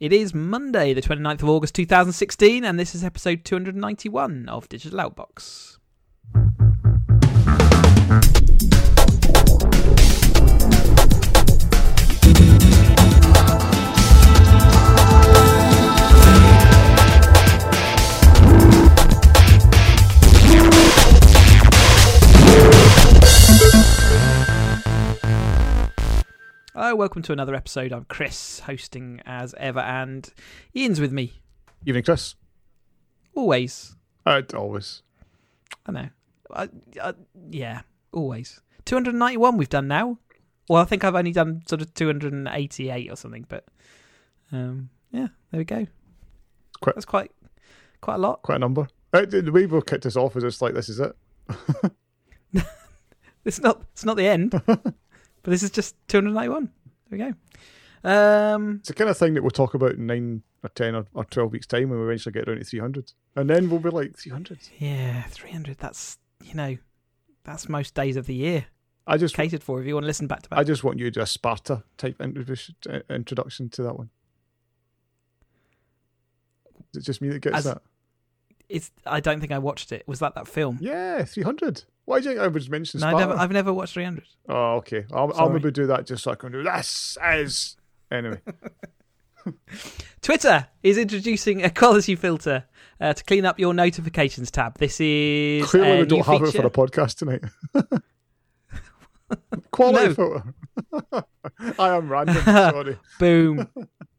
It is Monday, the 29th of August 2016, and this is episode 291 of Digital Outbox. Hello, welcome to another episode. I'm Chris, hosting as ever, and Ian's with me. Evening, Chris. Always. Uh, always. I know. I, I, yeah, always. 291 we've done now. Well, I think I've only done sort of 288 or something, but um, yeah, there we go. Quite- That's quite quite a lot. Quite a number. Uh, the way we kicked us off is just like this is it. It's not it's not the end, but this is just 291. There we go. Um, It's the kind of thing that we'll talk about in nine or ten or, or twelve weeks time when we eventually get down to three hundred, and then we'll be like three hundred. yeah, 300. That's you know, that's most days of the year I just, catered for. If you want to listen back to back. I just want you to do a Sparta type introduction, uh, introduction to that one. Is it just me that gets As- that? It's I don't think I watched it. Was that that film? Yeah, three hundred. Why do you think I was mentioning no, never, I've never watched 300. Oh, okay. I'll, I'll maybe do that just so I can do this as anyway. Twitter is introducing a quality filter uh, to clean up your notifications tab. This is Clearly, we don't have feature. it for a podcast tonight. Quality filter. I am random. Sorry. Boom.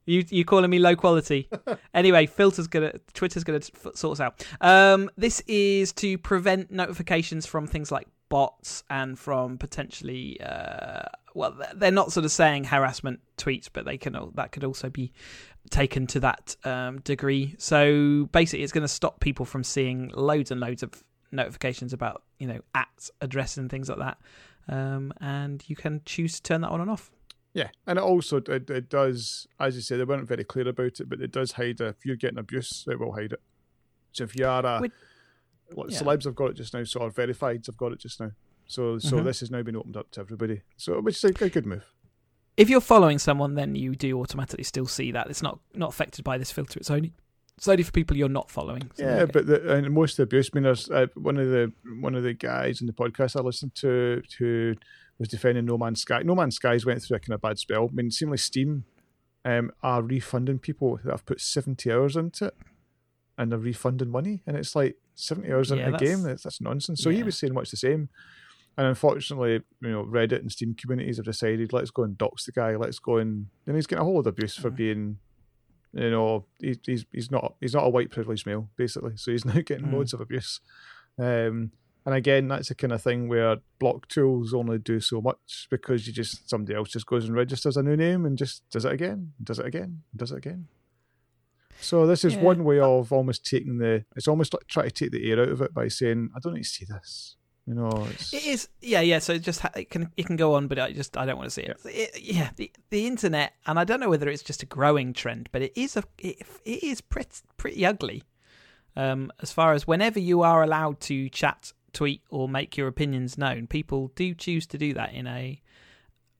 You you calling me low quality? Anyway, filters gonna Twitter's gonna f- sort us out. Um, this is to prevent notifications from things like bots and from potentially uh, well, they're not sort of saying harassment tweets, but they can that could also be taken to that um, degree. So basically, it's going to stop people from seeing loads and loads of notifications about you know at address and things like that. Um, and you can choose to turn that on and off. Yeah, and it also it, it does, as you said, they weren't very clear about it, but it does hide if you're getting abuse, it will hide it. So if you are a Would- like, yeah. celebs have got it just now, so our verifieds have got it just now. So so Mhm. this has now been opened up to everybody. So which is a, a good move. if you're following someone, then you do automatically still see that. It's not not affected by this filter. It's only it's only for people you're not following. So Yeah, go. but the, and most of the abuse. I mean, there's uh, one of the one of the guys in the podcast I listened to who was defending No Man's Sky. No Man's Skies went through a kind of bad spell. I mean, seemingly Steam um, are refunding people that have put seventy hours into it, and they're refunding money, and it's like seventy hours Yeah, into a game. That's, that's nonsense. So he was saying much the same. And unfortunately, you know, Reddit and Steam communities have decided let's go and dox the guy. Let's go and and he's getting a whole lot of abuse for being you know, he's he's he's not he's not a white privileged male basically, so he's now getting Mm. loads of abuse. Um, and again, that's the kind of thing where block tools only do so much because you just somebody else just goes and registers a new name and just does it again, does it again, does it again. So this is Yeah. one way of almost taking the. It's almost like trying to take the air out of it by saying, "I don't need to see this." You know, it's, it is. Yeah, yeah. So it just ha- it can it can go on, but I just I don't want to see it. It- yeah, the the internet, and I don't know whether it's just a growing trend, but it is a it, it is pretty pretty ugly. Um, as far as whenever you are allowed to chat, tweet, or make your opinions known, people do choose to do that in a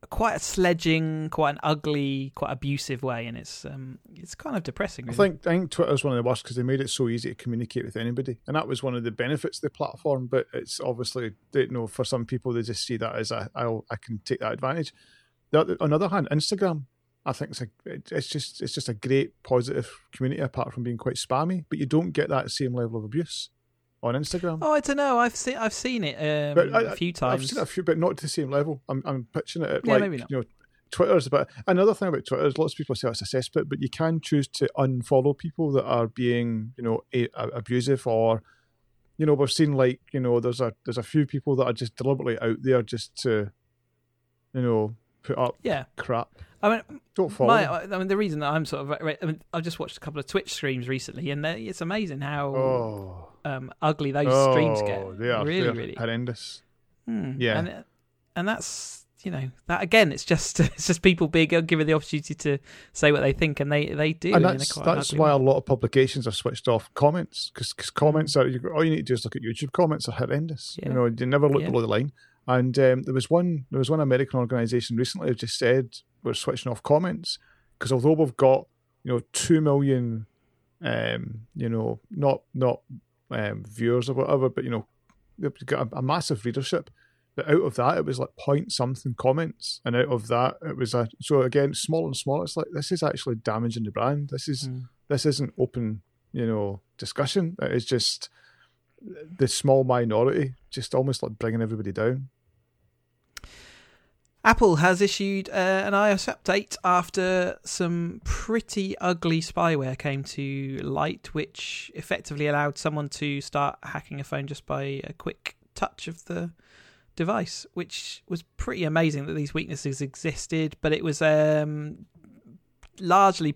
quite a sledging, quite an ugly, quite abusive way, and it's um it's kind of depressing. I think I think Twitter's one of the worst because they made it so easy to communicate with anybody, and that was one of the benefits of the platform. But it's obviously, you know, for some people they just see that as a I'll, I can take that advantage. The other, on the other hand, Instagram, I think it's a it's just it's just a great positive community apart from being quite spammy. But you don't get that same level of abuse on Instagram. Oh, I don't know. I've seen I've seen it um, But I- a few times. I've seen it a few, but not to the same level. I'm I'm pitching it at Yeah, like maybe not. you know, Twitter's but another thing about Twitter is lots of people say it's a cesspit, but you can choose to unfollow people that are being you know a, a- abusive or you know we've seen like you know there's a there's a few people that are just deliberately out there just to you know put up yeah, crap. I mean. My. I mean, the reason that I'm sort of, I mean, I've just watched a couple of Twitch streams recently, and it's amazing how oh, um, ugly those oh, streams get. They are really, they're really. horrendous. Hmm. Yeah. and and that's you know that again, it's just it's just people being given the opportunity to say what they think, and they they do. and that's that's why way. a lot of publications have switched off comments because comments are you, all you need to do is look at YouTube comments are horrendous. Yeah. You know, you never look Yeah. below the line. And um, there was one there was one American organisation recently who just said we're switching off comments because although we've got you know, two million, um, you know, not not um, viewers or whatever, but you know, they've got a, a massive readership. But out of that, it was like point something comments, and out of that, it was a so again small and small. It's like this is actually damaging the brand. This is Mm. this isn't open, you know, discussion. It is just the small minority, just almost like bringing everybody down. Apple has issued uh, an iOS update after some pretty ugly spyware came to light, which effectively allowed someone to start hacking a phone just by a quick touch of the device, which was pretty amazing that these weaknesses existed. But it was um, largely,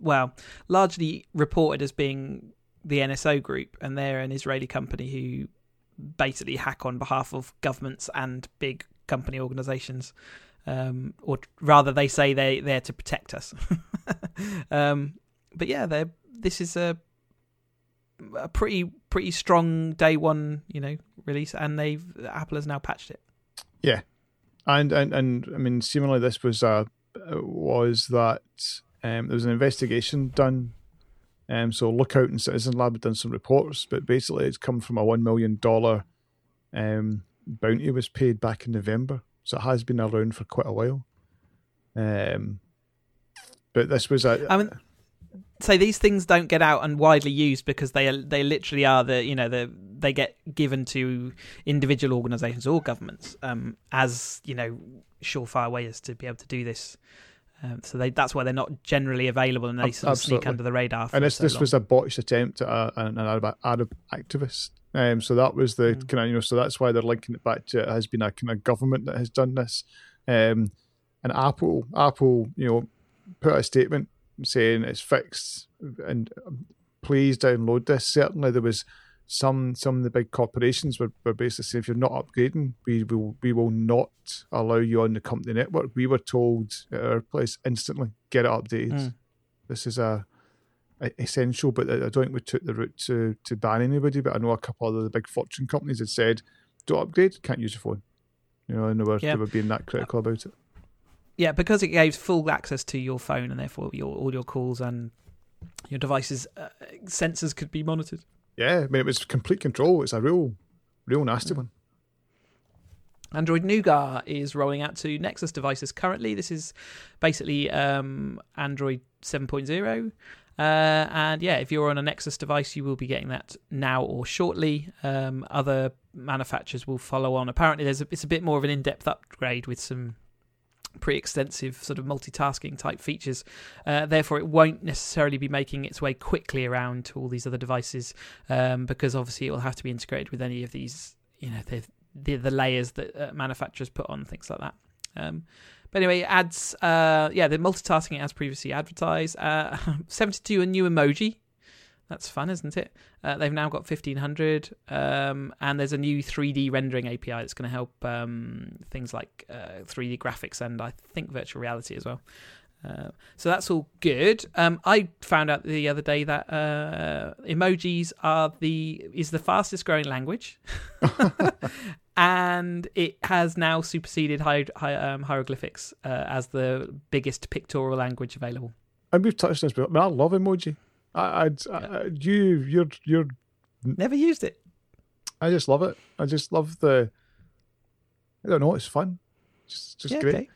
well, largely reported as being the NSO group, and they're an Israeli company who basically hack on behalf of governments and big company organizations um, or rather they say they they're to protect us. Um, but yeah they this is a a pretty pretty strong day one you know release and they've apple has now patched it. Yeah, And and and I mean, seemingly this was uh was that um, there was an investigation done. Um, so Lookout and Citizen Lab had done some reports, but basically it's come from a one million dollar um, bounty was paid back in November, so it has been around for quite a while. Um, but this was a I mean, say these things don't get out and widely used because they are, they literally are the you know the they get given to individual organisations or governments um, as you know surefire ways to be able to do this. Um, so they, that's why they're not generally available and they sort of sneak under the radar. For and this so this long. was a botched attempt at a, an Arab, Arab activist. Um, so that was the Mm. kind of you know so that's why they're linking it back to it has been a kind of government that has done this. Um, and Apple Apple you know put a statement saying it's fixed and um, please download this. Certainly there was some some of the big corporations were, were basically saying if you're not upgrading, we will we will not allow you on the company network. We were told at our place instantly get it updated. Mm. This is a essential, but I don't think we took the route to to ban anybody. But I know a couple of the big fortune companies had said, "Don't upgrade, can't use your phone." You know, and they were Yeah. they were being that critical about it. Yeah, because it gives full access to your phone and therefore your all your calls and your devices uh, sensors could be monitored. Yeah, I mean it was complete control. It's a real, real nasty one. Android Nougat is rolling out to Nexus devices currently. This is basically um, Android 7.0. Uh, and yeah, if you're on a Nexus device, you will be getting that now or shortly. Um, other manufacturers will follow on. Apparently, there's a, it's a bit more of an in-depth upgrade with some pretty extensive sort of multitasking type features. Uh, therefore, it won't necessarily be making its way quickly around to all these other devices um, because obviously it will have to be integrated with any of these, you know, the the, the layers that uh, manufacturers put on things like that. Um, but anyway, it adds, uh, yeah, the multitasking as previously advertised. Uh, 72 a new emoji. That's fun, isn't it? Uh, they've now got 1500, um, and there's a new 3D rendering API that's going to help um, things like uh, 3D graphics and I think virtual reality as well. Uh, so that's all good. Um, I found out the other day that uh, emojis are the is the fastest growing language, and it has now superseded hi- hi- um, hieroglyphics uh, as the biggest pictorial language available. And we've touched on this, but I, mean, I love emoji. I, I'd, I, you, you're, you're. Never used it. I just love it. I just love the. I don't know. It's fun. Just, just yeah, great. okay.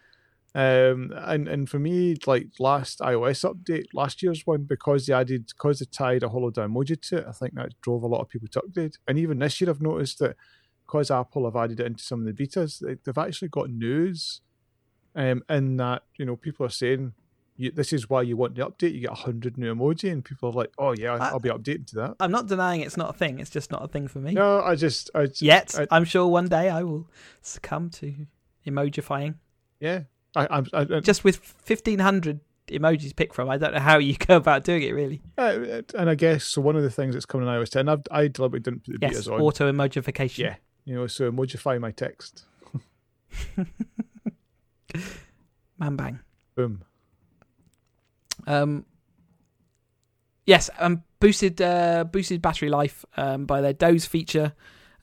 Um, and and for me, like last iOS update, last year's one, because they added, because they tied a hologram emoji to it, I think that drove a lot of people to upgrade. And even this year, I've noticed that because Apple have added it into some of the betas, they, they've actually got news, um, in that you know people are saying. You, this is why you want the update. You get hundred new emoji, and people are like, "Oh yeah, I- I'll be updating to that." I'm not denying it's not a thing. It's just not a thing for me. No, I just, I just, Yet, I, I'm sure one day I will succumb to emojifying. yeah, I, I, I, I Just with 1500 emojis to pick from, I don't know how you go about doing it really. Uh, and I guess so. One of the things that's coming in iOS 10, I've, I deliberately didn't put the Yes, betas on. auto emojification. Yeah, you know, so emojify my text. Man bang. Boom. Um, yes, um, boosted uh, boosted battery life um, by their Doze feature.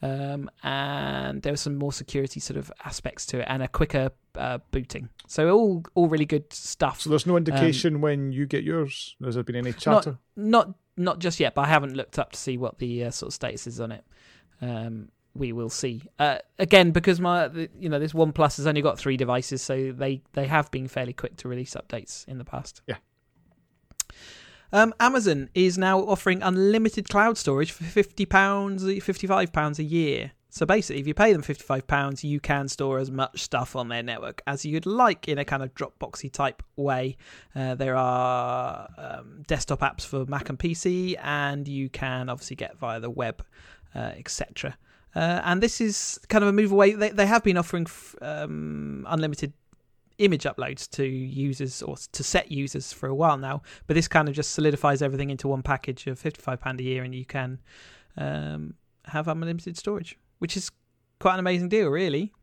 Um, and there were some more security sort of aspects to it, and a quicker uh, booting. So all all really good stuff. So there's no indication um, when you get yours. Has there been any chatter? Not not, not just yet, but I haven't looked up to see what the uh, sort of status is on it. Um, we will see. Uh, again, because my you know this One Plus has only got three devices, so they they have been fairly quick to release updates in the past. Yeah. Um, Amazon is now offering unlimited cloud storage for fifty pounds, fifty-five pounds a year. So basically, if you pay them fifty-five pounds, you can store as much stuff on their network as you'd like in a kind of Dropboxy type way. Uh, there are um, desktop apps for Mac and PC, and you can obviously get via the web, uh, etc. Uh, and this is kind of a move away. They, they have been offering f- um, unlimited image uploads to users or to set users for a while now. But this kind of just solidifies everything into one package of £55 a year, and you can um, have unlimited storage, which is quite an amazing deal, really.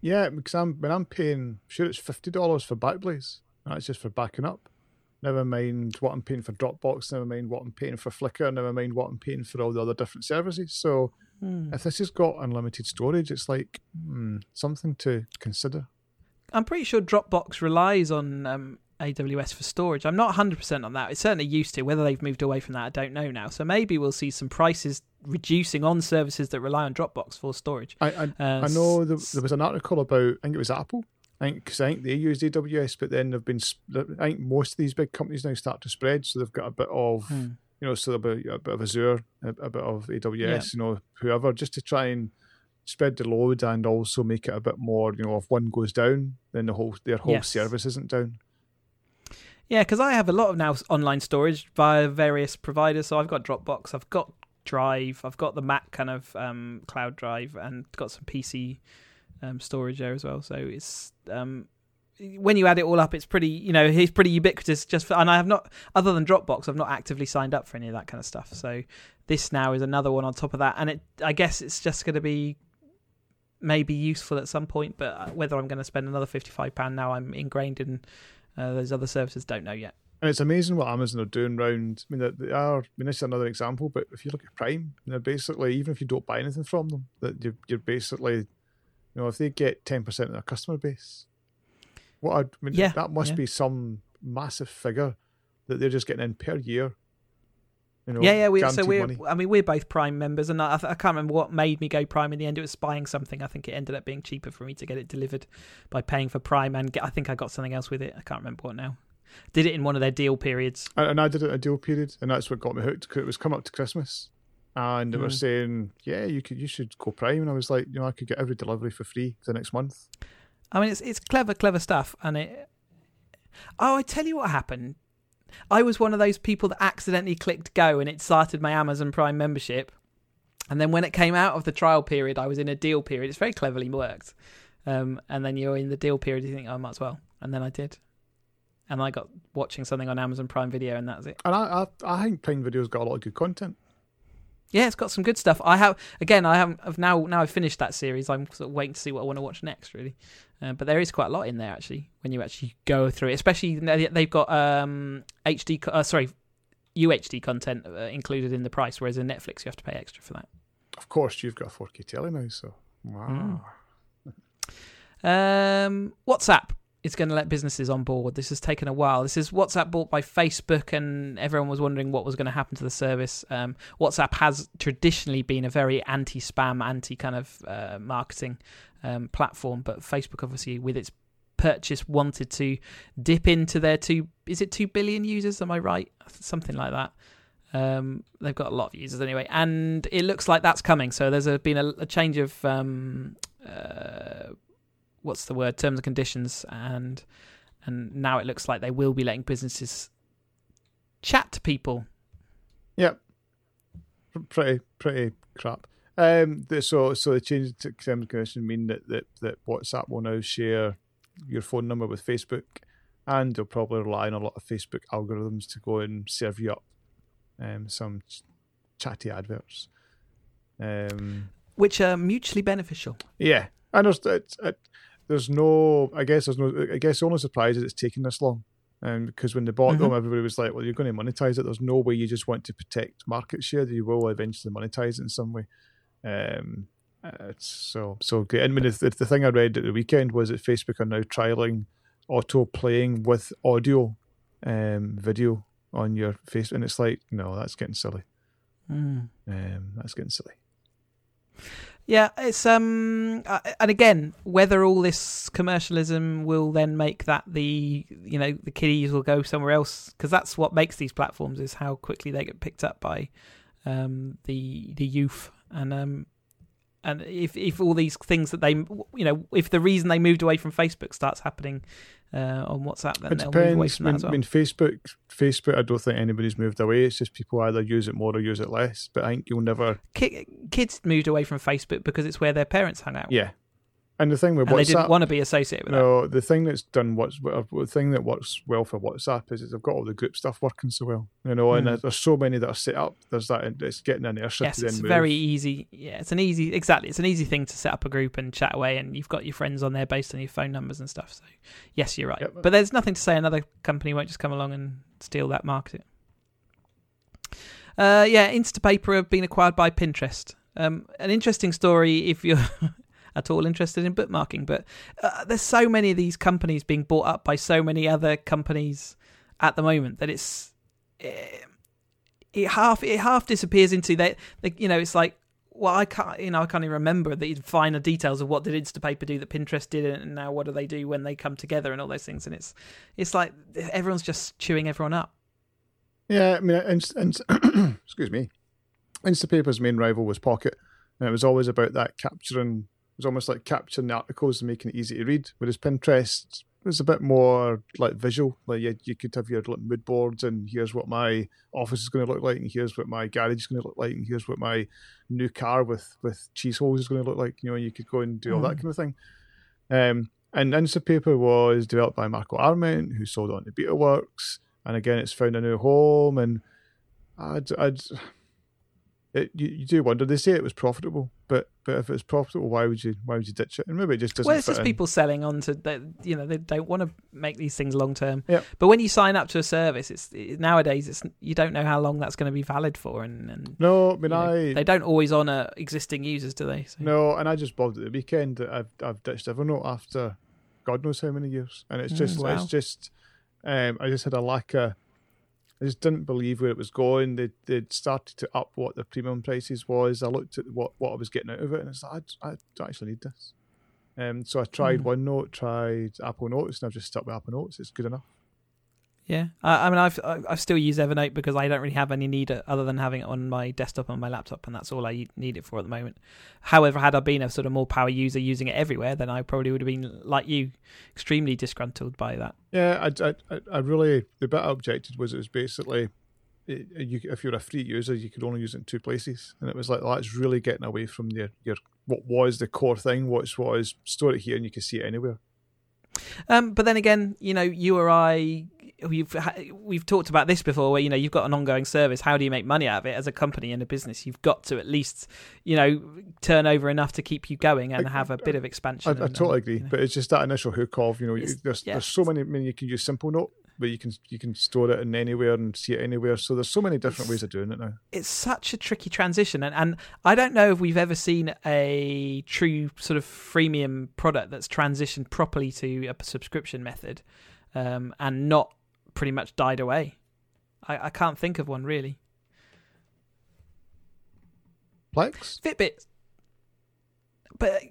Yeah, because I'm when I'm paying, sure it's fifty dollars for Backblaze. That's just for backing up. Never mind what I'm paying for Dropbox. Never mind what I'm paying for Flickr. Never mind what I'm paying for all the other different services. So hmm. if this has got unlimited storage, it's like hmm, something to consider. I'm pretty sure Dropbox relies on um, AWS for storage. I'm not 100% on that. It certainly used to. Whether they've moved away from that, I don't know now. So maybe we'll see some prices reducing on services that rely on Dropbox for storage. I I, uh, I know there, there was an article about, I think it was Apple. I think because I think they used AWS, but then they've been. I think most of these big companies now start to spread, so they've got a bit of, hmm. you know, so a bit, a bit of Azure, a, a bit of AWS, yeah. you know, whoever, just to try and spread the load and also make it a bit more, you know, if one goes down, then the whole their whole yes. service isn't down. Yeah, because I have a lot of now online storage via various providers. So I've got Dropbox, I've got Drive, I've got the Mac kind of um, cloud drive, and got some PC um, storage there as well. So it's um, when you add it all up, it's pretty, you know, it's pretty ubiquitous. Just for, and I have not, other than Dropbox, I've not actively signed up for any of that kind of stuff. So this now is another one on top of that, and it, I guess it's just going to be may be useful at some point, but uh, whether I'm going to spend another £55 now I'm ingrained in uh, those other services, don't know yet. And it's amazing what Amazon are doing round. I mean, they are. I mean, this is another example, but if you look at Prime, they're basically even if you don't buy anything from them, that you're, you're basically, you know, if they get ten percent of their customer base, what I mean, yeah, that must yeah. be some massive figure that they're just getting in per year you know, yeah, yeah. We, so we're, money. I mean, we're both Prime members, and I, I, can't remember what made me go Prime in the end. It was buying something. I think it ended up being cheaper for me to get it delivered by paying for Prime, and get, I think I got something else with it. I can't remember what now. Did it in one of their deal periods, and I did it a deal period, and that's what got me hooked. Cause it was coming up to Christmas, and they mm. were saying, "Yeah, you could, you should go Prime," and I was like, "You know, I could get every delivery for free the next month." I mean, it's it's clever, clever stuff, and it. Oh, I tell you what happened. I was one of those people that accidentally clicked go and it started my Amazon Prime membership. And then when it came out of the trial period, I was in a deal period. It's very cleverly worked. Um, and then you're in the deal period, you think, oh, I might as well. And then I did. And I got watching something on Amazon Prime Video, and that's it. And I, I, I think Prime Video's got a lot of good content. Yeah, it's got some good stuff. I have again. I. I've now now I've finished that series. I'm sort of waiting to see what I want to watch next. Really, uh, but there is quite a lot in there actually when you actually go through it. Especially they've got um, HD. Uh, sorry, UHD content uh, included in the price, whereas in Netflix you have to pay extra for that. Of course, you've got 4K telly now, so wow. Mm. um, WhatsApp is going to let businesses on board. This has taken a while. This is WhatsApp bought by Facebook, and everyone was wondering what was going to happen to the service. Um, WhatsApp has traditionally been a very anti-spam, anti kind of uh, marketing um, platform, but Facebook, obviously, with its purchase, wanted to dip into their two. Is it two billion users? Am I right? Something like that. Um, they've got a lot of users anyway, and it looks like that's coming. So there's a, been a, a change of um, uh, what's the word terms and conditions and and now it looks like they will be letting businesses chat to people. Yep. Pretty pretty crap. Um so so the changes to terms and conditions mean that, that that whatsapp will now share your phone number with facebook and they'll probably rely on a lot of facebook algorithms to go and serve you up um some chatty adverts. Um which are mutually beneficial. Yeah. There's it, it, there's no, I guess there's no, I guess the only surprise is it's taken this long. Um, because when they bought mm-hmm. them, everybody was like, "Well, you're going to monetize it." There's no way you just want to protect market share. You will eventually monetize it in some way. Um, it's so so great. I mean, the, the thing I read at the weekend was that Facebook are now trialing auto playing with audio, um, video on your face, and it's like, no, that's getting silly. Mm. Um, that's getting silly. Yeah, it's um, uh, and again, whether all this commercialism will then make that the you know the kiddies will go somewhere else because that's what makes these platforms is how quickly they get picked up by um the the youth. And um and if if all these things that they you know if the reason they moved away from Facebook starts happening uh, on WhatsApp, then It they'll move away depends. from I mean, as well. I mean, Facebook, Facebook. I don't think anybody's moved away. It's just people either use it more or use it less. But I think you'll never. Kids moved away from Facebook because it's where their parents hung out, Yeah. And the thing with and they WhatsApp, didn't want to be associated with that. no, the thing that's done what's the thing that works well for WhatsApp is, is they've got all the group stuff working so well. You know, and Mm. there's so many that are set up. There's that. It's getting inertia Yes, it's move. very easy. Yeah, it's an easy exactly. It's an easy thing to set up a group and chat away, and you've got your friends on there based on your phone numbers and stuff. So, yes, you're right. Yep. But there's nothing to say another company won't just come along and steal that market. Uh, yeah, Instapaper have been acquired by Pinterest. Um, an interesting story if you're at all interested in bookmarking, but uh, there's so many of these companies being bought up by so many other companies at the moment that it's it, it half it half disappears into that. You know, it's like well, I can't, you know, I can't even remember the finer details of what did Instapaper do that Pinterest did, and now what do they do when they come together and all those things. And it's, it's like everyone's just chewing everyone up. Yeah, I mean, and, and excuse me, Instapaper's main rival was Pocket, and it was always about that capturing. It was almost like capturing the articles and making it easy to read. Whereas Pinterest was a bit more like visual. Like you, you could have your like, mood boards, and here's what my office is going to look like, and here's what my garage is going to look like, and here's what my new car with with cheese holes is going to look like. You know, you could go and do all that Mm. kind of thing. Um, and Instapaper was developed by Marco Arment, who sold on to BetaWorks, and again, it's found a new home. And I'd, I'd it, you, you do wonder. They say it was profitable, but but if it's profitable, why would you why would you ditch it? And maybe it just doesn't. Well, it's just in. people selling on to that. You know, they don't want to make these things long term. Yep. But when you sign up to a service, it's it, nowadays it's you don't know how long that's going to be valid for, and, and No, I mean you know, I they don't always honour existing users, do they? So, no, and I just blogged at the weekend I've I've ditched Evernote after God knows how many years, and it's Mm, just wow. it's just um, I just had a lack of. I just didn't believe where it was going. They they'd started to up what the premium prices was. I looked at what, what I was getting out of it, and it's like I, I don't actually need this. Um, so I tried Mm. OneNote, tried Apple Notes, and I've just stuck with Apple Notes. It's good enough. Yeah, I, I mean, I've I- I've still used Evernote because I don't really have any need other than having it on my desktop and my laptop, and that's all I need it for at the moment. However, had I been a sort of more power user using it everywhere, then I probably would have been like you, extremely disgruntled by that. Yeah, I, I, I- I really the bit I objected was it was basically it, you, if you're a free user, you could only use it in two places, and it was like well, that's really getting away from your your what was the core thing. What's what is store it here and you can see it anywhere. Um, but then again, you know, you or I, we've we've talked about this before, where you know you've got an ongoing service. How do you make money out of it as a company and a business? You've got to at least, you know, turn over enough to keep you going and I- have a bit of expansion. I and- totally and, agree, you know. but it's just that initial hook of you know you, there's yeah. there's so many. I mean, you can use Simplenote, but you can you can store it in anywhere and see it anywhere. So there's so many different It's- ways of doing it now. it's such a tricky transition and, and i don't know if we've ever seen a true sort of freemium product that's transitioned properly to a subscription method um, and not pretty much died away I, I can't think of one really Plex. fitbit but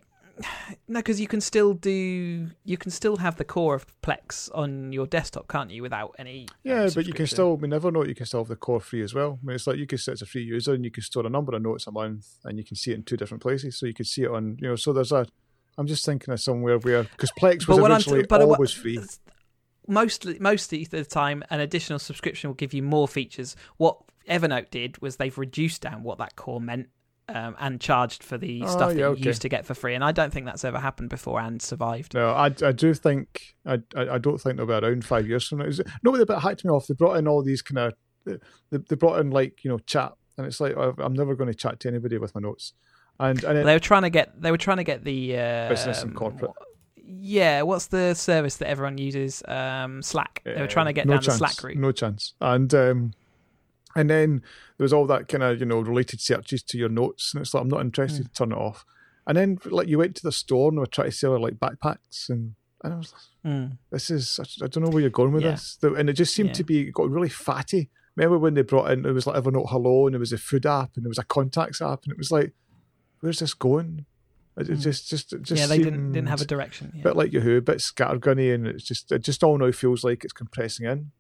no because you can still do you can still have the core of plex on your desktop can't you without any um, Yeah, but you can still. We never know. You can still have the core free as well. I mean, it's like you can set as a free user and you can store a number of notes a month, and you can see it in two different places. So you can see it on, you know. So there's a. I'm just thinking of somewhere where because Plex was what originally what- always free. Mostly most of the time an additional subscription will give you more features what evernote did was they've reduced down what that core meant um, and charged for the Oh, stuff that you okay. used to get for free and i don't think that's ever happened before and survived No, I, I do think I, I I don't think they'll be around five years from now. Is it- No, but hacked me off. They brought in all these kind of they, they brought in like you know chat, and it's like oh, I'm never going to chat to anybody with my notes, and and it, they were trying to get they were trying to get the uh, Business and corporate. Yeah what's the service that everyone uses um, slack they were trying to get no down chance, the slack route No chance. And um, and then there was all that kind of you know related searches to your notes, and it's like I'm not interested. Mm. Turn it off. And then like you went to the store and were trying to sell her like backpacks and. And I was like, Mm. this is I don't know where you're going with Yeah. this. And it just seemed Yeah. to be it got really fatty. Remember when they brought in there was like Evernote Hello and there was a food app and there was a contacts app and it was like, where's this going? Mm. just just just yeah, they didn't didn't have a direction. Yeah. bit like Yahoo, a bit scattergunny, and it's just it just all now feels like it's compressing in.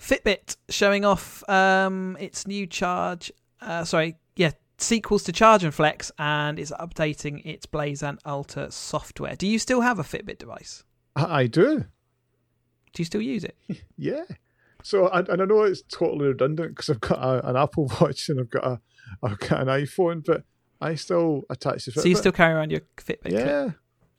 Fitbit showing off um, its new charge. Uh, sorry, yeah, sequels to Charge and Flex, and it's updating its Blaze and Alta software. Do you still have a Fitbit device? I, I do, Do you still use it? yeah. So and, and I know it's totally redundant because I've got a, an Apple Watch and I've got a I've got an iPhone, but I still attach the Fitbit. So you still carry around your Fitbit? clip? yeah.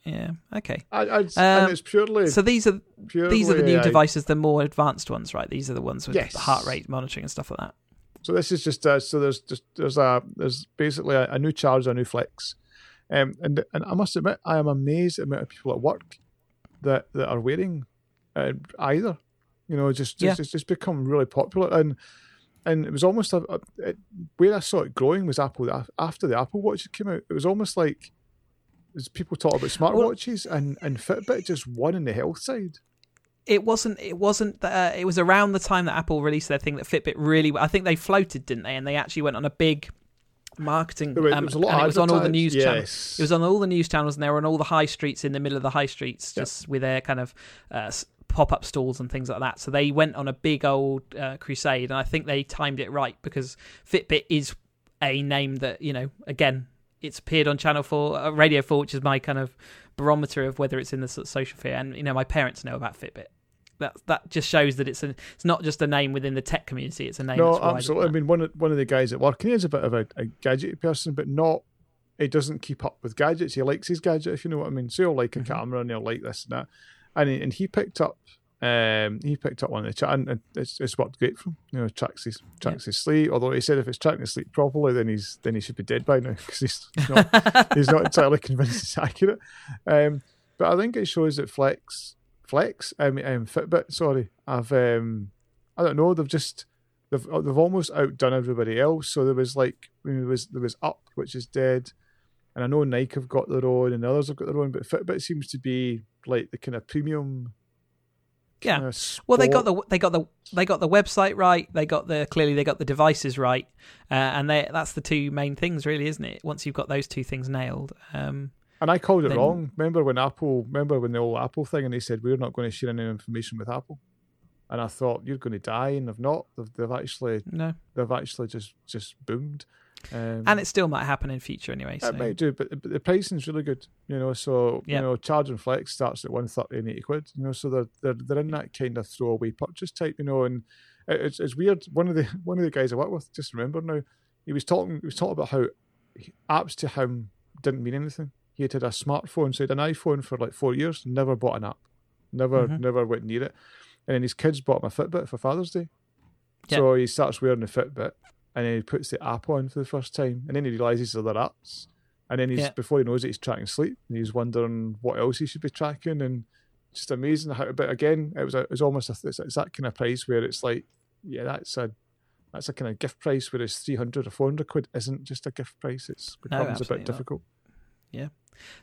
Yeah. Okay. I, I, Um, and it's purely So these are these are the new AI. devices, the more advanced ones, right? These are the ones with Yes. heart rate monitoring and stuff like that. So this is just uh, so there's just there's a there's basically a, a new charge, a new flex, um, and and I must admit I am amazed at the amount of people at work that that are wearing uh, either, you know, just Yeah. just it's just become really popular and. And it was almost a, a it, where I saw it growing was Apple after the Apple Watch came out. It was almost like as people talk about smartwatches and and Fitbit just won in the health side. It wasn't. It wasn't. Uh, it was around the time that Apple released their thing that Fitbit really. I think they floated, didn't they? And they actually went on a big marketing. There was, um, there was a lot it was on all the news channels. It was on all the news channels, and they were on all the high streets in the middle of the high streets, Yep. just with their kind of uh, pop up stalls and things like that. So they went on a big old uh, crusade, and I think they timed it right because Fitbit is a name that you know. Again, it's appeared on Channel Four, uh, Radio Four, which is my kind of barometer of whether it's in the social sphere. And you know, my parents know about Fitbit. That that just shows that it's a, it's not just a name within the tech community; it's a name. No, that's wider than absolutely. I mean, one of one of the guys at work, he is a bit of a, a gadgety person, but not. He doesn't keep up with gadgets. He likes his gadget, if you know what I mean. So he'll like a Mhm. camera, and he'll like this and that. And he, and he picked up, um, he picked up one of the chat, and it's, it's worked great for him. You know, tracks his tracks his sleep. Although he said if it's tracking his sleep properly, then he's then he should be dead by now because he's, he's not he's not entirely convinced it's accurate. Um, but I think it shows that Flex, Flex, um, um Fitbit, sorry, I've um, I don't know, they've just they've they've almost outdone everybody else. So there was like I mean, there was there was Up, which is dead, and I know Nike have got their own, and others have got their own, but Fitbit seems to be like the kind of premium. Yeah. kinda Well, they got the they got the they got the website right. They got the clearly they got the devices right, uh, and they that's the two main things, really, isn't it? Once you've got those two things nailed, um, And I called it then- wrong. Remember when Apple? Remember when the old Apple thing, and they said we're not going to share any information with Apple. And I thought you're going to die, and they've not. They've, they've actually no, they've actually just just boomed. Um, and it still might happen in future anyway. So it might do, but, but the pricing's really good. You know, so Yeah. you know, charge and flex starts at one thirty and eighty quid. You know, so they're they're they're in that kind of throwaway purchase type. You know, and it's it's weird. One of the one of the guys I work with, just remember now, he was talking he was talking about how apps to him didn't mean anything. He had had a smartphone, so he had an iPhone for like four years, never bought an app, never Mhm. never went near it. And then his kids bought him a Fitbit for Father's Day. Yeah. So he starts wearing the Fitbit and then he puts the app on for the first time and then he realizes there are other apps. And then he's Yeah. before he knows it, he's tracking sleep and he's wondering what else he should be tracking and just amazing how but again it was a, it was almost a, it's, it's that kind of price where it's like yeah that's a that's a kind of gift price whereas 300 or 400 quid isn't just a gift price it's No, becomes a absolutely bit not. Yeah.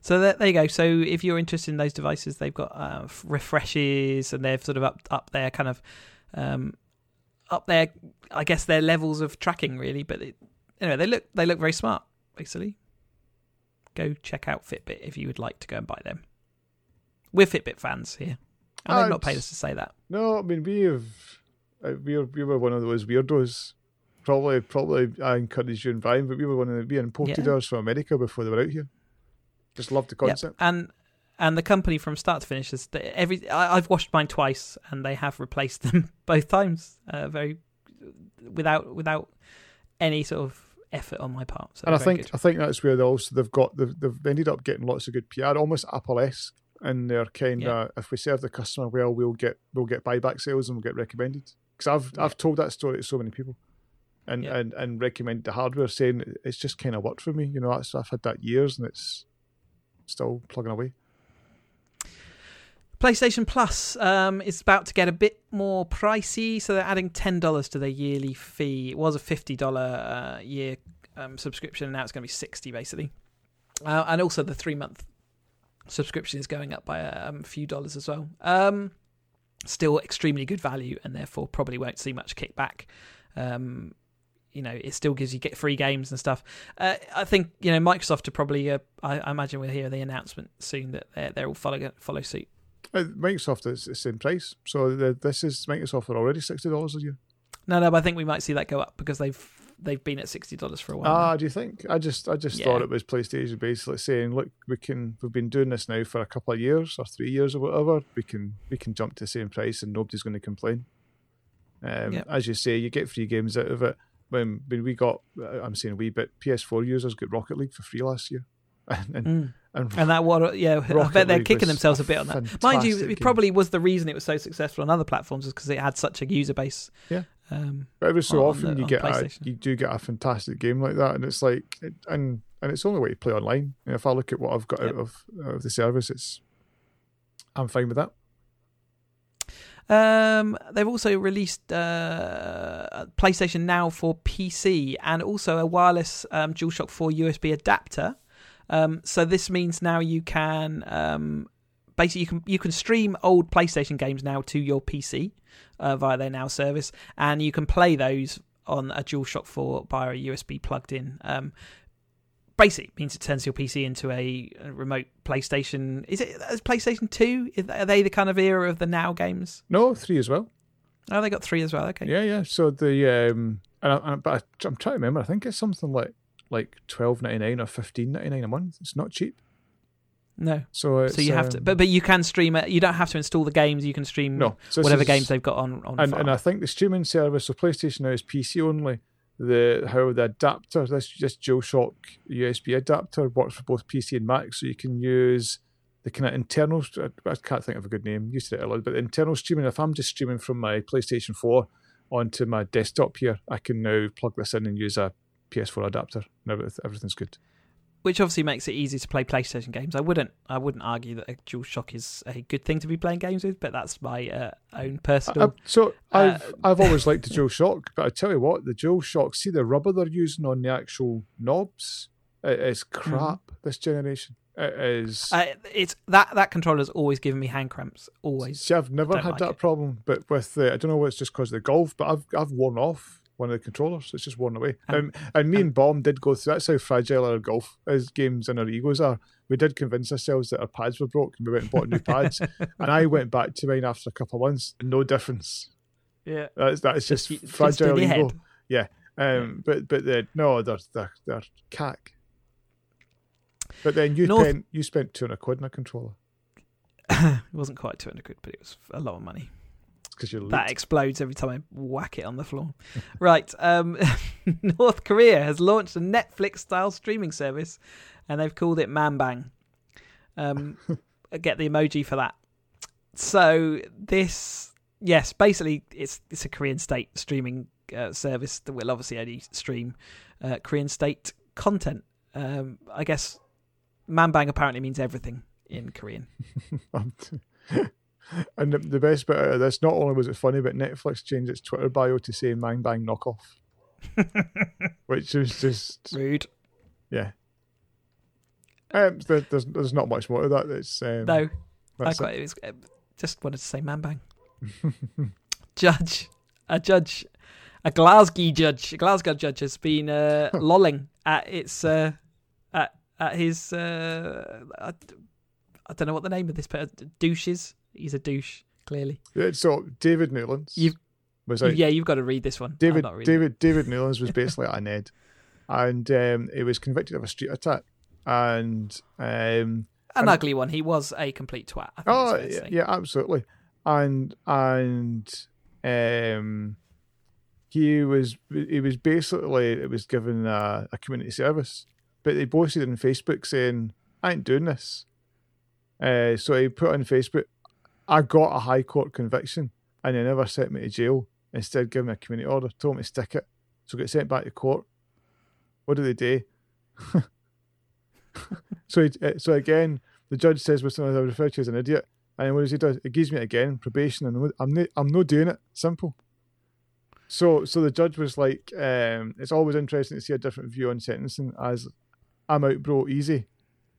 So there, there you go. So if you're interested in those devices, they've got uh, refreshes, and they've sort of up up their kind of um, up their, I guess, their levels of tracking really. But it, anyway, they look they look very smart. Basically, go check out Fitbit if you would like to go and buy them. We're Fitbit fans here, and they've Uh, not paid us to say that. No, I mean we have uh, we were we were one of those weirdos. Probably probably I encouraged you in Brian, but we were one of the we imported Yeah. ours from America before they were out here. Just love the concept. and and the company from start to finish is every. I, I've washed mine twice, and they have replaced them both times. Uh, very without without any sort of effort on my part. So and I think good. I think that's where they also they've got they've, they've ended up getting lots of good PR, almost Apple esque, and they're kind of if we serve the customer well, we'll get we'll get buyback sales and we'll get recommended. Because I've Yeah. I've told that story to so many people, and Yeah. and and recommended the hardware, saying it's just kind of worked for me. You know, that's, I've had that years, and it's still plugging away. PlayStation Plus um, is about to get a bit more pricey, so they're adding ten dollars to their yearly fee. It was a fifty dollar uh, year um, subscription, and now it's going to be sixty basically. Uh, and also the three month subscription is going up by a um, few dollars as well. Um, still extremely good value, and therefore probably won't see much kickback. Um, you know, it still gives you get free games and stuff. Uh, I think you know Microsoft are probably. Uh, I, I, imagine we'll hear the announcement soon that they're they're all follow follow suit. Uh, Microsoft is the same price, so the, this is Microsoft are already sixty dollars a year. No, no, but I think we might see that go up because they've they've been at sixty dollars for a while. Ah, do you think? I just I just yeah. thought it was PlayStation basically saying, look, we can we've been doing this now for a couple of years or three years or whatever. We can we can jump to the same price and nobody's going to complain. Um, yep. As you say, you get free games out of it. When when we got, I'm saying we, but PS4 users got Rocket League for free last year. and, mm. And, and, that what yeah Rocket I bet they're League kicking themselves a bit on that. Mind you, it game. probably was the reason it was so successful on other platforms is because it had such a user base. Yeah. Um, but every so often the, you get a, you do get a fantastic game like that, and it's like and and it's the only way to play online. And if I look at what I've got yep. out of out of the service, it's I'm fine with that. Um, they've also released uh, PlayStation Now for PC and also a wireless um, DualShock 4 USB adapter. Um, so this means now you can um, basically you can you can stream old PlayStation games now to your PC uh, via their Now service, and you can play those on a DualShock 4 via a USB plugged in. Um, basically means it turns your PC into a, remote PlayStation. Is it is PlayStation Two? Are they the kind of era of the Now games? No, three as well. Oh, they got three as well. Okay. Yeah, yeah. So the um, and I, but I, I'm trying to remember. I think it's something like like twelve ninety nine or fifteen ninety nine a month. It's not cheap. No. So so you have um, to, but but you can stream it. You don't have to install the games. You can stream no, so whatever is, games they've got on on. And, and I think the streaming service, so PlayStation now is PC only. The how the adapter, this this DualShock USB adapter works for both PC and Mac, so you can use the kind of internal. I can't think of a good name. Used it a lot, but internal streaming. If I'm just streaming from my PlayStation Four onto my desktop here, I can now plug this in and use a PS4 adapter. Now everything's good which obviously makes it easy to play PlayStation games. I wouldn't I wouldn't argue that a DualShock is a good thing to be playing games with, but that's my uh, own personal. Uh, so I've uh, I've always liked the DualShock, but I tell you what, the DualShock, see the rubber they're using on the actual knobs, it is mm-hmm. crap mm. this generation. It is. Uh, it's that that controller's always given me hand cramps. Always. See, I've never had like that it. problem, but with the I don't know it's just because of the golf, but I've I've worn off one of the controllers. It's just worn away. And, um, and me and, and Bomb did go through. That's how fragile our golf as games and our egos are. We did convince ourselves that our pads were broken. We went and bought new pads, and I went back to mine after a couple of months. No difference. Yeah, that's that's just, just fragile ego. Head. Yeah, um, but but the, no, they're they're they're cack. But then you North... spent you spent two hundred quid on a controller. it wasn't quite two hundred quid, but it was a lot of money because you're that explodes every time I whack it on the floor. right, um, North Korea has launched a Netflix-style streaming service, and they've called it Manbang. Um, get the emoji for that. So this, yes, basically it's it's a Korean state streaming uh, service that will obviously only stream uh, Korean state content. Um, I guess Manbang apparently means everything in Korean. And the, the, best bit out of this, not only was it funny, but Netflix changed its Twitter bio to say "Mang Bang Knockoff," which is just rude. Yeah. Um, there, there's there's not much more to that. It's um, no. I quite, it. was, uh, just wanted to say "Man Bang." judge, a judge, a Glasgow judge, a Glasgow judge has been uh, lolling at its uh, at at his. Uh, I, I don't know what the name of this, but douches he's a douche. Clearly. So David Newlands. You've was like, yeah, you've got to read this one. David David David Newlands was basically a Ned, and um, he was convicted of a street attack, and um, an and, ugly one. He was a complete twat. oh yeah, yeah, absolutely, and and um, he was he was basically it was given a, a community service, but they posted on Facebook saying, "I ain't doing this." Uh, so he put on Facebook, I got a High Court conviction and they never sent me to jail. Instead, gave me a community order, told me to stick it. So I got sent back to court. What do they do? so, he, uh, so again, the judge says, "Listen, I refer to as an idiot." And what does he do? He gives me again, probation, and I'm not, I'm not doing it. Simple. So, so the judge was like, um, "It's always interesting to see a different view on sentencing." As I'm out, bro, easy,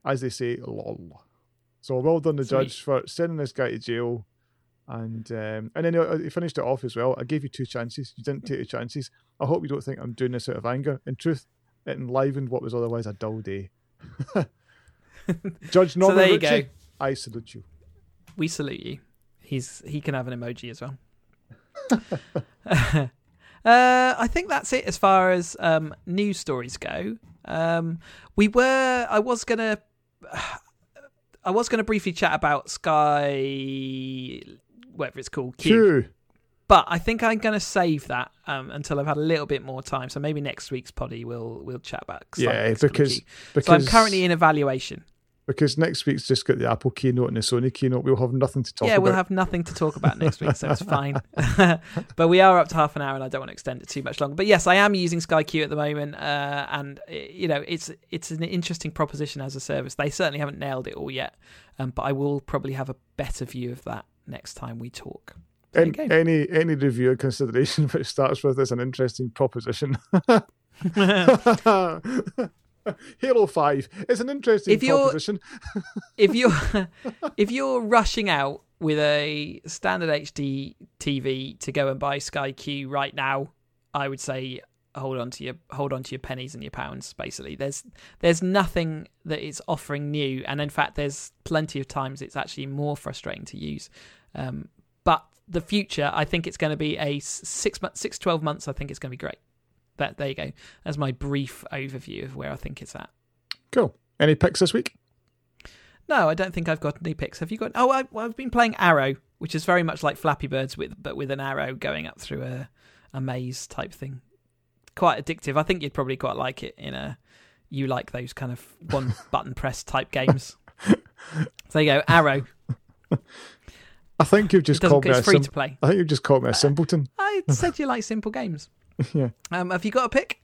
as they say, lol. So well done, the Sweet. judge, for sending this guy to jail, and um, and then he finished it off as well. I gave you two chances. You didn't take the chances. I hope you don't think I'm doing this out of anger. In truth, it enlivened what was otherwise a dull day. Judge Norman there you Ritchie, go. I salute you. We salute you. He's he can have an emoji as well. uh, I think that's it as far as um, news stories go. Um, we were. I was gonna. I was gonna briefly chat about Sky, whatever it's called, Q. Q. But I think I'm gonna save that um, until I've had a little bit more time. So maybe next week's poddy we'll we'll chat about. Sky- Yeah, because because so I'm currently in evaluation. Because next week's just got the Apple keynote and the Sony keynote. We'll have nothing to talk yeah, about. we'll have nothing to talk about next week, so it's fine. but we are up to half an hour, and I don't want to extend it too much longer. But yes, I am using SkyQ at the moment, uh, and you know, it's it's an interesting proposition as a service. They certainly haven't nailed it all yet, um, but I will probably have a better view of that next time we talk. There you An- go. any any review or consideration which starts with is an interesting proposition. Halo Five is an interesting If you're- proposition. if you're if you're rushing out with a standard HD TV to go and buy Sky Q right now, I would say hold on to your hold on to your pennies and your pounds. Basically, there's there's nothing that it's offering new, and in fact, there's plenty of times it's actually more frustrating to use. Um, but the future, I think it's going to be a six six twelve months. I think it's going to be great. That there you go. That's my brief overview of where I think it's at. Cool. Any picks this week? No, I don't think I've got any picks. Have you got? Oh, I, well, I've been playing Arrow, which is very much like Flappy Birds, with but with an arrow going up through a a maze type thing. Quite addictive. I think you'd probably quite like it in a. You like those kind of one button press type games. so there you go, Arrow. I think you've just called me it's free sim- to play. I think you've just called me a uh, simpleton. I said you like simple games. yeah. Um, have you got a pick?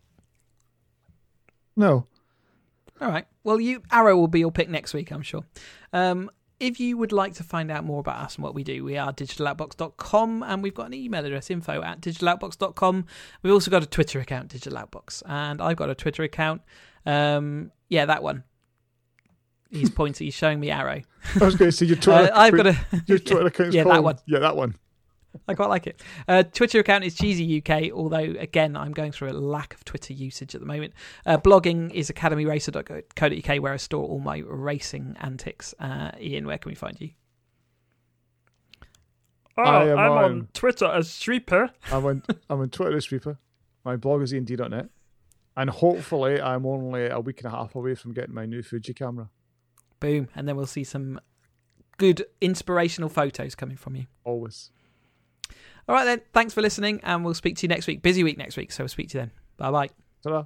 No. All right. Well, you Arrow will be your pick next week, I'm sure. Um, if you would like to find out more about us and what we do, we are digitaloutbox.com and we've got an email address info at digitaloutbox.com. We've also got a Twitter account, digitaloutbox, and I've got a Twitter account. Um, yeah, that one. He's pointing, he's showing me Arrow. I was going to say your Twitter. Uh, I've got a. your Twitter account's yeah, that one. Yeah, that one. I quite like it. Uh, Twitter account is Cheesy UK, although again I'm going through a lack of Twitter usage at the moment. Uh, blogging is academyracer.co.uk, where I store all my racing antics. Uh, Ian, where can we find you? Oh, I am I'm on- on Twitter as Streeper. I'm on I'm on Twitter as Sweeper. My blog is ind.net. And hopefully I'm only a week and a half away from getting my new Fuji camera. Boom, and then we'll see some good inspirational photos coming from you. Always. All right, then. Thanks for listening, and we'll speak to you next week. Busy week next week, so we'll speak to you then. Bye bye. Ta-da.